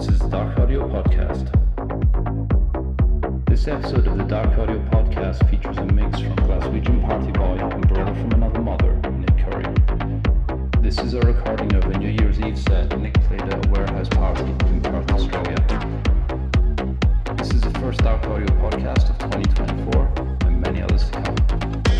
This is the Dark Audio Podcast. This episode of the Dark Audio Podcast features a mix from Glaswegian Party Boy and Brother from Another Mother, Nick Currie. This is a recording of a New Year's Eve set Nick played at a warehouse party in Perth, Australia. This is the first Dark Audio Podcast of 2024, and many others to come.